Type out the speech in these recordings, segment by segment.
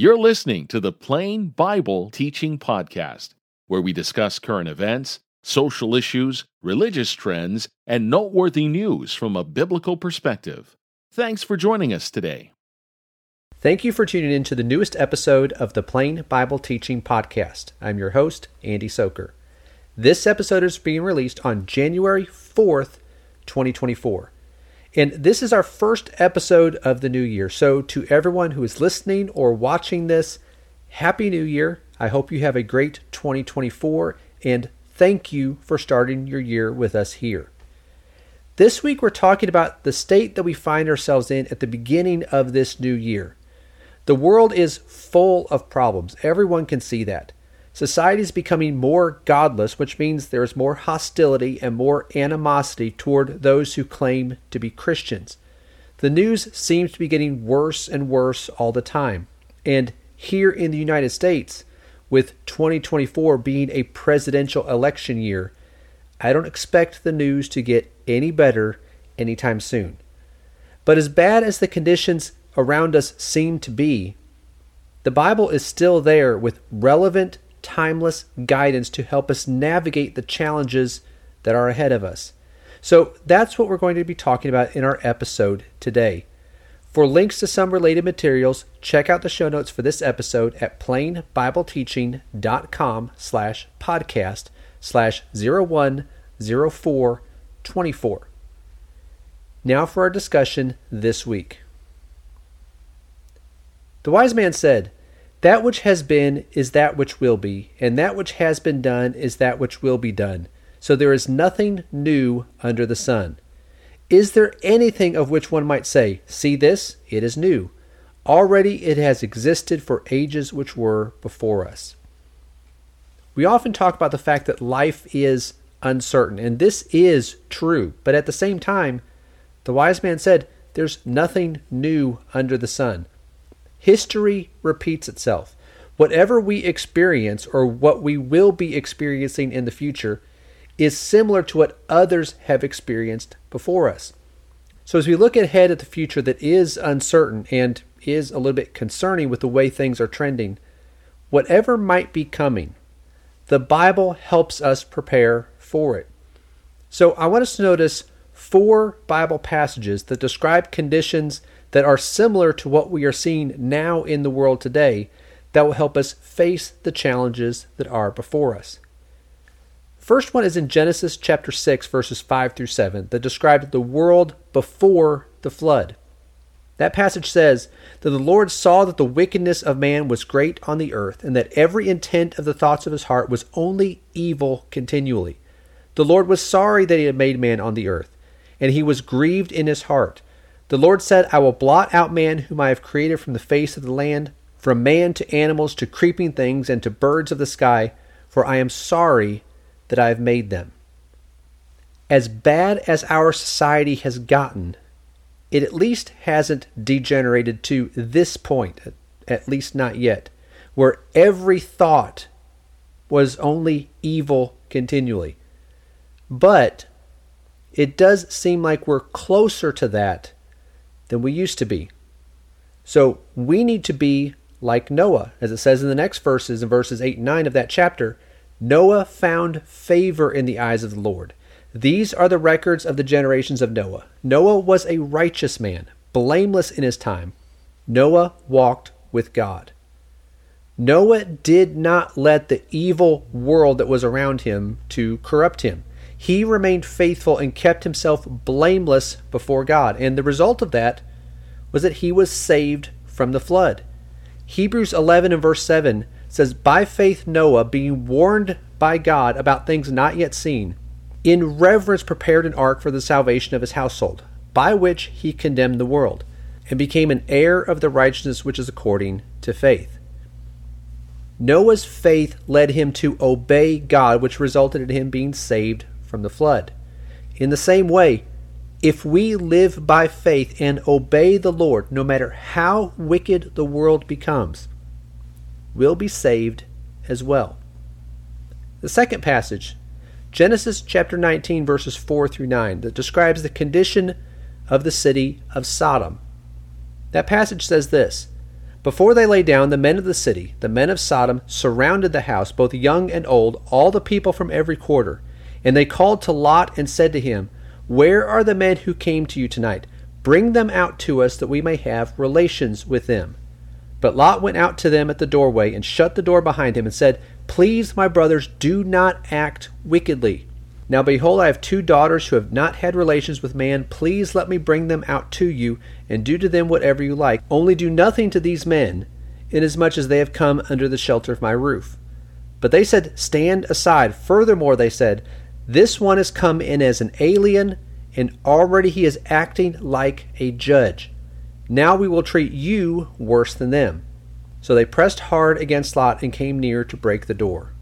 You're listening to the Plain Bible Teaching Podcast, where we discuss current events, social issues, religious trends, and noteworthy news from a biblical perspective. Thanks for joining us today. Thank you for tuning in to the newest episode of the Plain Bible Teaching Podcast. I'm your host, Andy Sochor. This episode is being released on January 4th, 2024. And this is our first episode of the new year. So, to everyone who is listening or watching this, Happy New Year. I hope you have a great 2024 and thank you for starting your year with us here. This week, we're talking about the state that we find ourselves in at the beginning of this new year. The world is full of problems. Everyone can see that. Society is becoming more godless, which means there is more hostility and more animosity toward those who claim to be Christians. The news seems to be getting worse and worse all the time. And here in the United States, with 2024 being a presidential election year, I don't expect the news to get any better anytime soon. But as bad as the conditions around us seem to be, the Bible is still there with relevant timeless guidance to help us navigate the challenges that are ahead of us. So that's what we're going to be talking about in our episode today. For links to some related materials, check out the show notes for this episode at plainbibleteaching.com slash podcast slash 010424. Now for our discussion this week. The wise man said, that which has been is that which will be, and that which has been done is that which will be done. So there is nothing new under the sun. Is there anything of which one might say, See this, it is new? Already it has existed for ages which were before us. We often talk about the fact that life is uncertain, and this is true, but at the same time, the wise man said, There's nothing new under the sun. History repeats itself. Whatever we experience or what we will be experiencing in the future is similar to what others have experienced before us. So, as we look ahead at the future that is uncertain and is a little bit concerning with the way things are trending, whatever might be coming, the Bible helps us prepare for it. So, I want us to notice four Bible passages that describe conditions that are similar to what we are seeing now in the world today that will help us face the challenges that are before us. First one is in Genesis chapter 6 verses 5 through 7 that describes the world before the flood. That passage says that the Lord saw that the wickedness of man was great on the earth, and that every intent of the thoughts of his heart was only evil continually. The Lord was sorry that he had made man on the earth, and he was grieved in his heart. The Lord said, I will blot out man whom I have created from the face of the land, from man to animals to creeping things and to birds of the sky, for I am sorry that I have made them. As bad as our society has gotten, it at least hasn't degenerated to this point, at least not yet, where every thought was only evil continually. But it does seem like we're closer to that than we used to be. So we need to be like Noah, as it says in the next verses, in verses 8 and 9 of that chapter. Noah found favor in the eyes of the Lord. These are the records of the generations of Noah. Noah was a righteous man, blameless in his time. Noah walked with God. Noah did not let the evil world that was around him to corrupt him he remained faithful and kept himself blameless before God. And the result of that was that he was saved from the flood. Hebrews 11 and verse 7 says, By faith Noah, being warned by God about things not yet seen, in reverence prepared an ark for the salvation of his household, by which he condemned the world, and became an heir of the righteousness which is according to faith. Noah's faith led him to obey God, which resulted in him being saved from the flood. In the same way, if we live by faith and obey the Lord, no matter how wicked the world becomes, we'll be saved as well. The second passage, Genesis chapter 19, verses 4 through 9, that describes the condition of the city of Sodom. That passage says this Before they lay down, the men of the city, the men of Sodom, surrounded the house, both young and old, all the people from every quarter. And they called to Lot and said to him, Where are the men who came to you tonight? Bring them out to us that we may have relations with them. But Lot went out to them at the doorway and shut the door behind him and said, Please, my brothers, do not act wickedly. Now behold, I have two daughters who have not had relations with man. Please let me bring them out to you, and do to them whatever you like. Only do nothing to these men, inasmuch as they have come under the shelter of my roof. But they said, Stand aside. Furthermore, they said, This one has come in as an alien, and already he is acting like a judge. Now we will treat you worse than them. So they pressed hard against Lot and came near to break the door.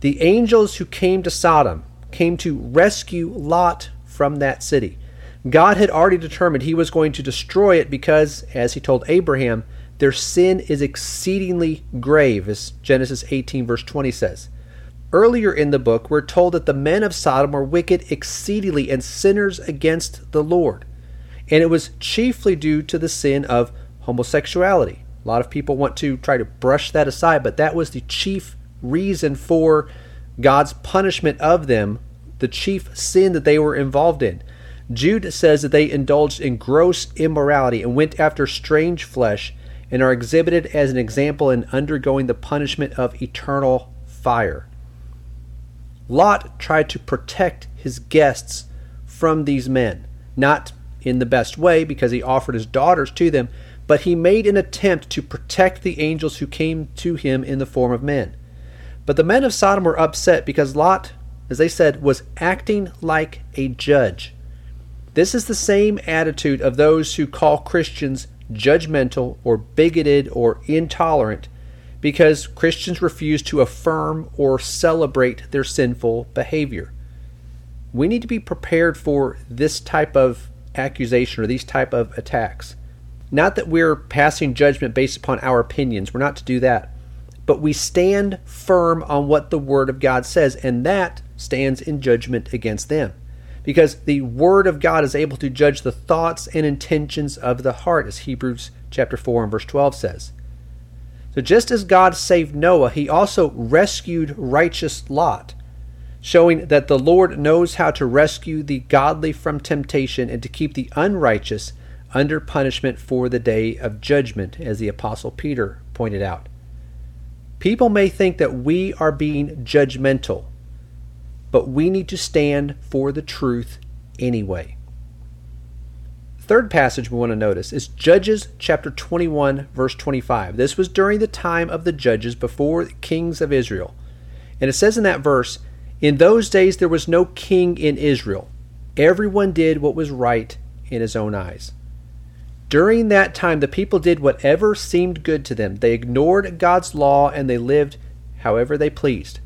The angels who came to Sodom came to rescue Lot from that city. God had already determined he was going to destroy it because, as he told Abraham, their sin is exceedingly grave, as Genesis 18, verse 20 says. Earlier in the book, we're told that the men of Sodom were wicked exceedingly and sinners against the Lord. And it was chiefly due to the sin of homosexuality. A lot of people want to try to brush that aside, but that was the chief reason for God's punishment of them, the chief sin that they were involved in. Jude says that they indulged in gross immorality and went after strange flesh and are exhibited as an example in undergoing the punishment of eternal fire. Lot tried to protect his guests from these men, not in the best way because he offered his daughters to them, but he made an attempt to protect the angels who came to him in the form of men. But the men of Sodom were upset because Lot, as they said, was acting like a judge. This is the same attitude of those who call Christians judgmental or bigoted or intolerant because Christians refuse to affirm or celebrate their sinful behavior. We need to be prepared for this type of accusation or these type of attacks. Not that we're passing judgment based upon our opinions. We're not to do that but we stand firm on what the Word of God says, and that stands in judgment against them. Because the Word of God is able to judge the thoughts and intentions of the heart, as Hebrews chapter 4 and verse 12 says. So just as God saved Noah, he also rescued righteous Lot, showing that the Lord knows how to rescue the godly from temptation and to keep the unrighteous under punishment for the day of judgment, as the Apostle Peter pointed out. People may think that we are being judgmental, but we need to stand for the truth anyway. Third passage we want to notice is Judges chapter 21, verse 25. This was during the time of the judges before the kings of Israel. And it says in that verse, In those days there was no king in Israel. Everyone did what was right in his own eyes. During that time, the people did whatever seemed good to them. They ignored God's law and they lived however they pleased.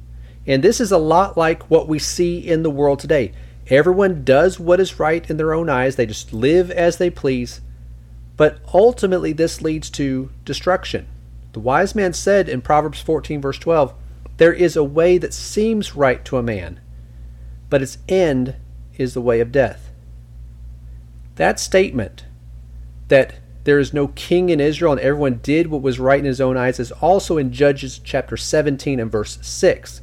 And this is a lot like what we see in the world today. Everyone does what is right in their own eyes, they just live as they please. But ultimately, this leads to destruction. The wise man said in Proverbs 14, verse 12, There is a way that seems right to a man, but its end is the way of death. That statement that there is no king in Israel and everyone did what was right in his own eyes is also in Judges chapter 17 and verse 6.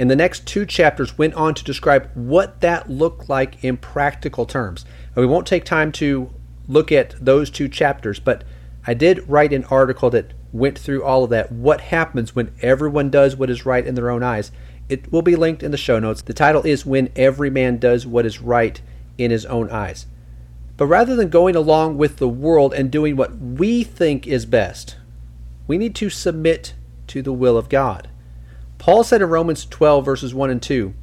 And the next two chapters went on to describe what that looked like in practical terms. And we won't take time to look at those two chapters, but I did write an article that went through all of that. What happens when everyone does what is right in their own eyes? It will be linked in the show notes. The title is When Every Man Does What Is Right in His Own Eyes. But rather than going along with the world and doing what we think is best, we need to submit to the will of God. Paul said in Romans 12, verses 1 and 2,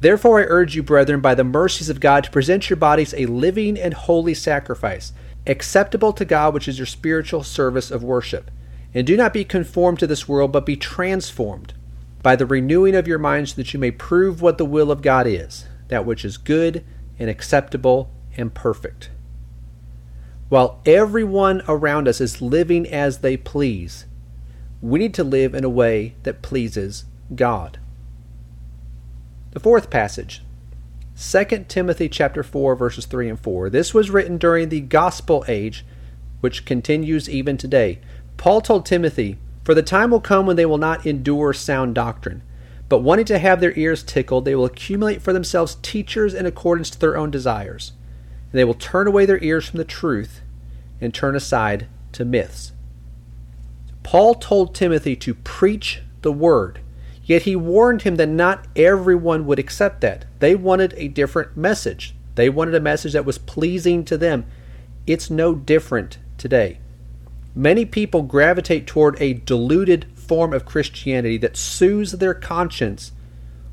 Therefore I urge you, brethren, by the mercies of God, to present your bodies a living and holy sacrifice, acceptable to God, which is your spiritual service of worship. And do not be conformed to this world, but be transformed by the renewing of your minds, so that you may prove what the will of God is, that which is good and acceptable and perfect. While everyone around us is living as they please, we need to live in a way that pleases God. The fourth passage, 2 Timothy chapter 4 verses 3 and 4. This was written during the gospel age which continues even today. Paul told Timothy, For the time will come when they will not endure sound doctrine, but wanting to have their ears tickled, they will accumulate for themselves teachers in accordance to their own desires. And they will turn away their ears from the truth and turn aside to myths. Paul told Timothy to preach the word, yet he warned him that not everyone would accept that. They wanted a different message. They wanted a message that was pleasing to them. It's no different today. Many people gravitate toward a diluted form of Christianity that soothes their conscience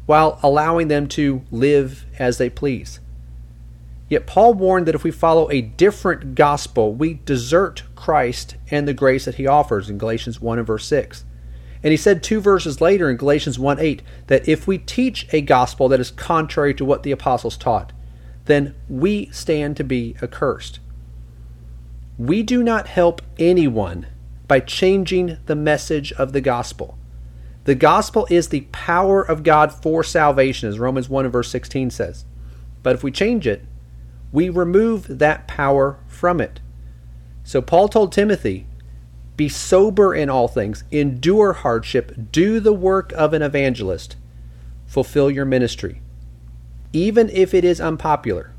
while allowing them to live as they please. Yet Paul warned that if we follow a different gospel, we desert Christ and the grace that he offers in Galatians 1 and verse 6. And he said two verses later in Galatians 1 8 that if we teach a gospel that is contrary to what the apostles taught, then we stand to be accursed. We do not help anyone by changing the message of the gospel. The gospel is the power of God for salvation, as Romans 1 and verse 16 says. But if we change it, we remove that power from it. So Paul told Timothy, Be sober in all things, endure hardship, do the work of an evangelist, fulfill your ministry. Even if it is unpopular,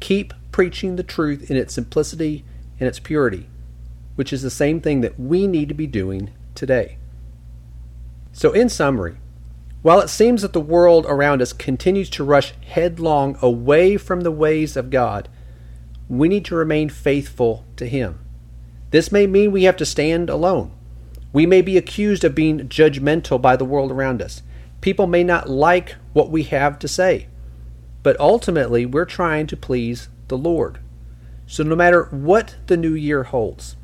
keep preaching the truth in its simplicity and its purity which is the same thing that we need to be doing today. So, in summary, while it seems that the world around us continues to rush headlong away from the ways of God, we need to remain faithful to Him. This may mean we have to stand alone. We may be accused of being judgmental by the world around us. People may not like what we have to say. But ultimately, we're trying to please the Lord. So, no matter what the new year holds,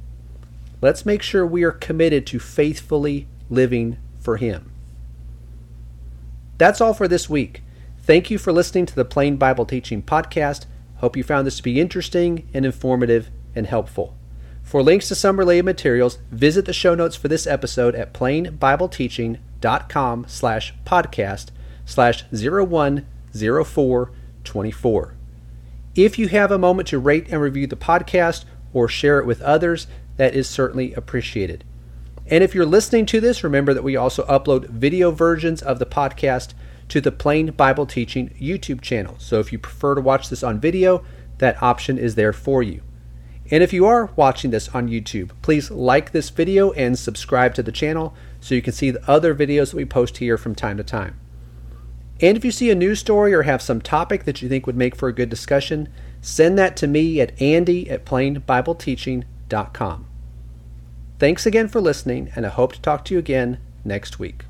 Let's make sure we are committed to faithfully living for Him. That's all for this week. Thank you for listening to the Plain Bible Teaching Podcast. Hope you found this to be interesting and informative and helpful. For links to some related materials, visit the show notes for this episode at plainbibleteaching.com slash podcast slash 010424. If you have a moment to rate and review the podcast or share it with others, that is certainly appreciated. And if you're listening to this, remember that we also upload video versions of the podcast to the Plain Bible Teaching YouTube channel. So if you prefer to watch this on video, that option is there for you. And if you are watching this on YouTube, please like this video and subscribe to the channel so you can see the other videos that we post here from time to time. And if you see a news story or have some topic that you think would make for a good discussion, send that to me at andy at plainbibleteaching.com. Thanks again for listening, and I hope to talk to you again next week.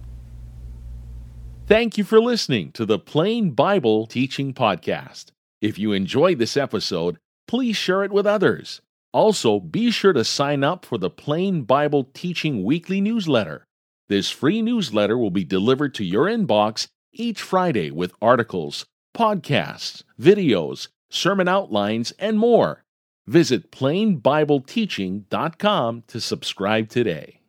Thank you for listening to the Plain Bible Teaching Podcast. If you enjoyed this episode, please share it with others. Also, be sure to sign up for the Plain Bible Teaching Weekly newsletter. This free newsletter will be delivered to your inbox each Friday with articles, podcasts, videos, sermon outlines, and more. Visit plainbibleteaching.com to subscribe today.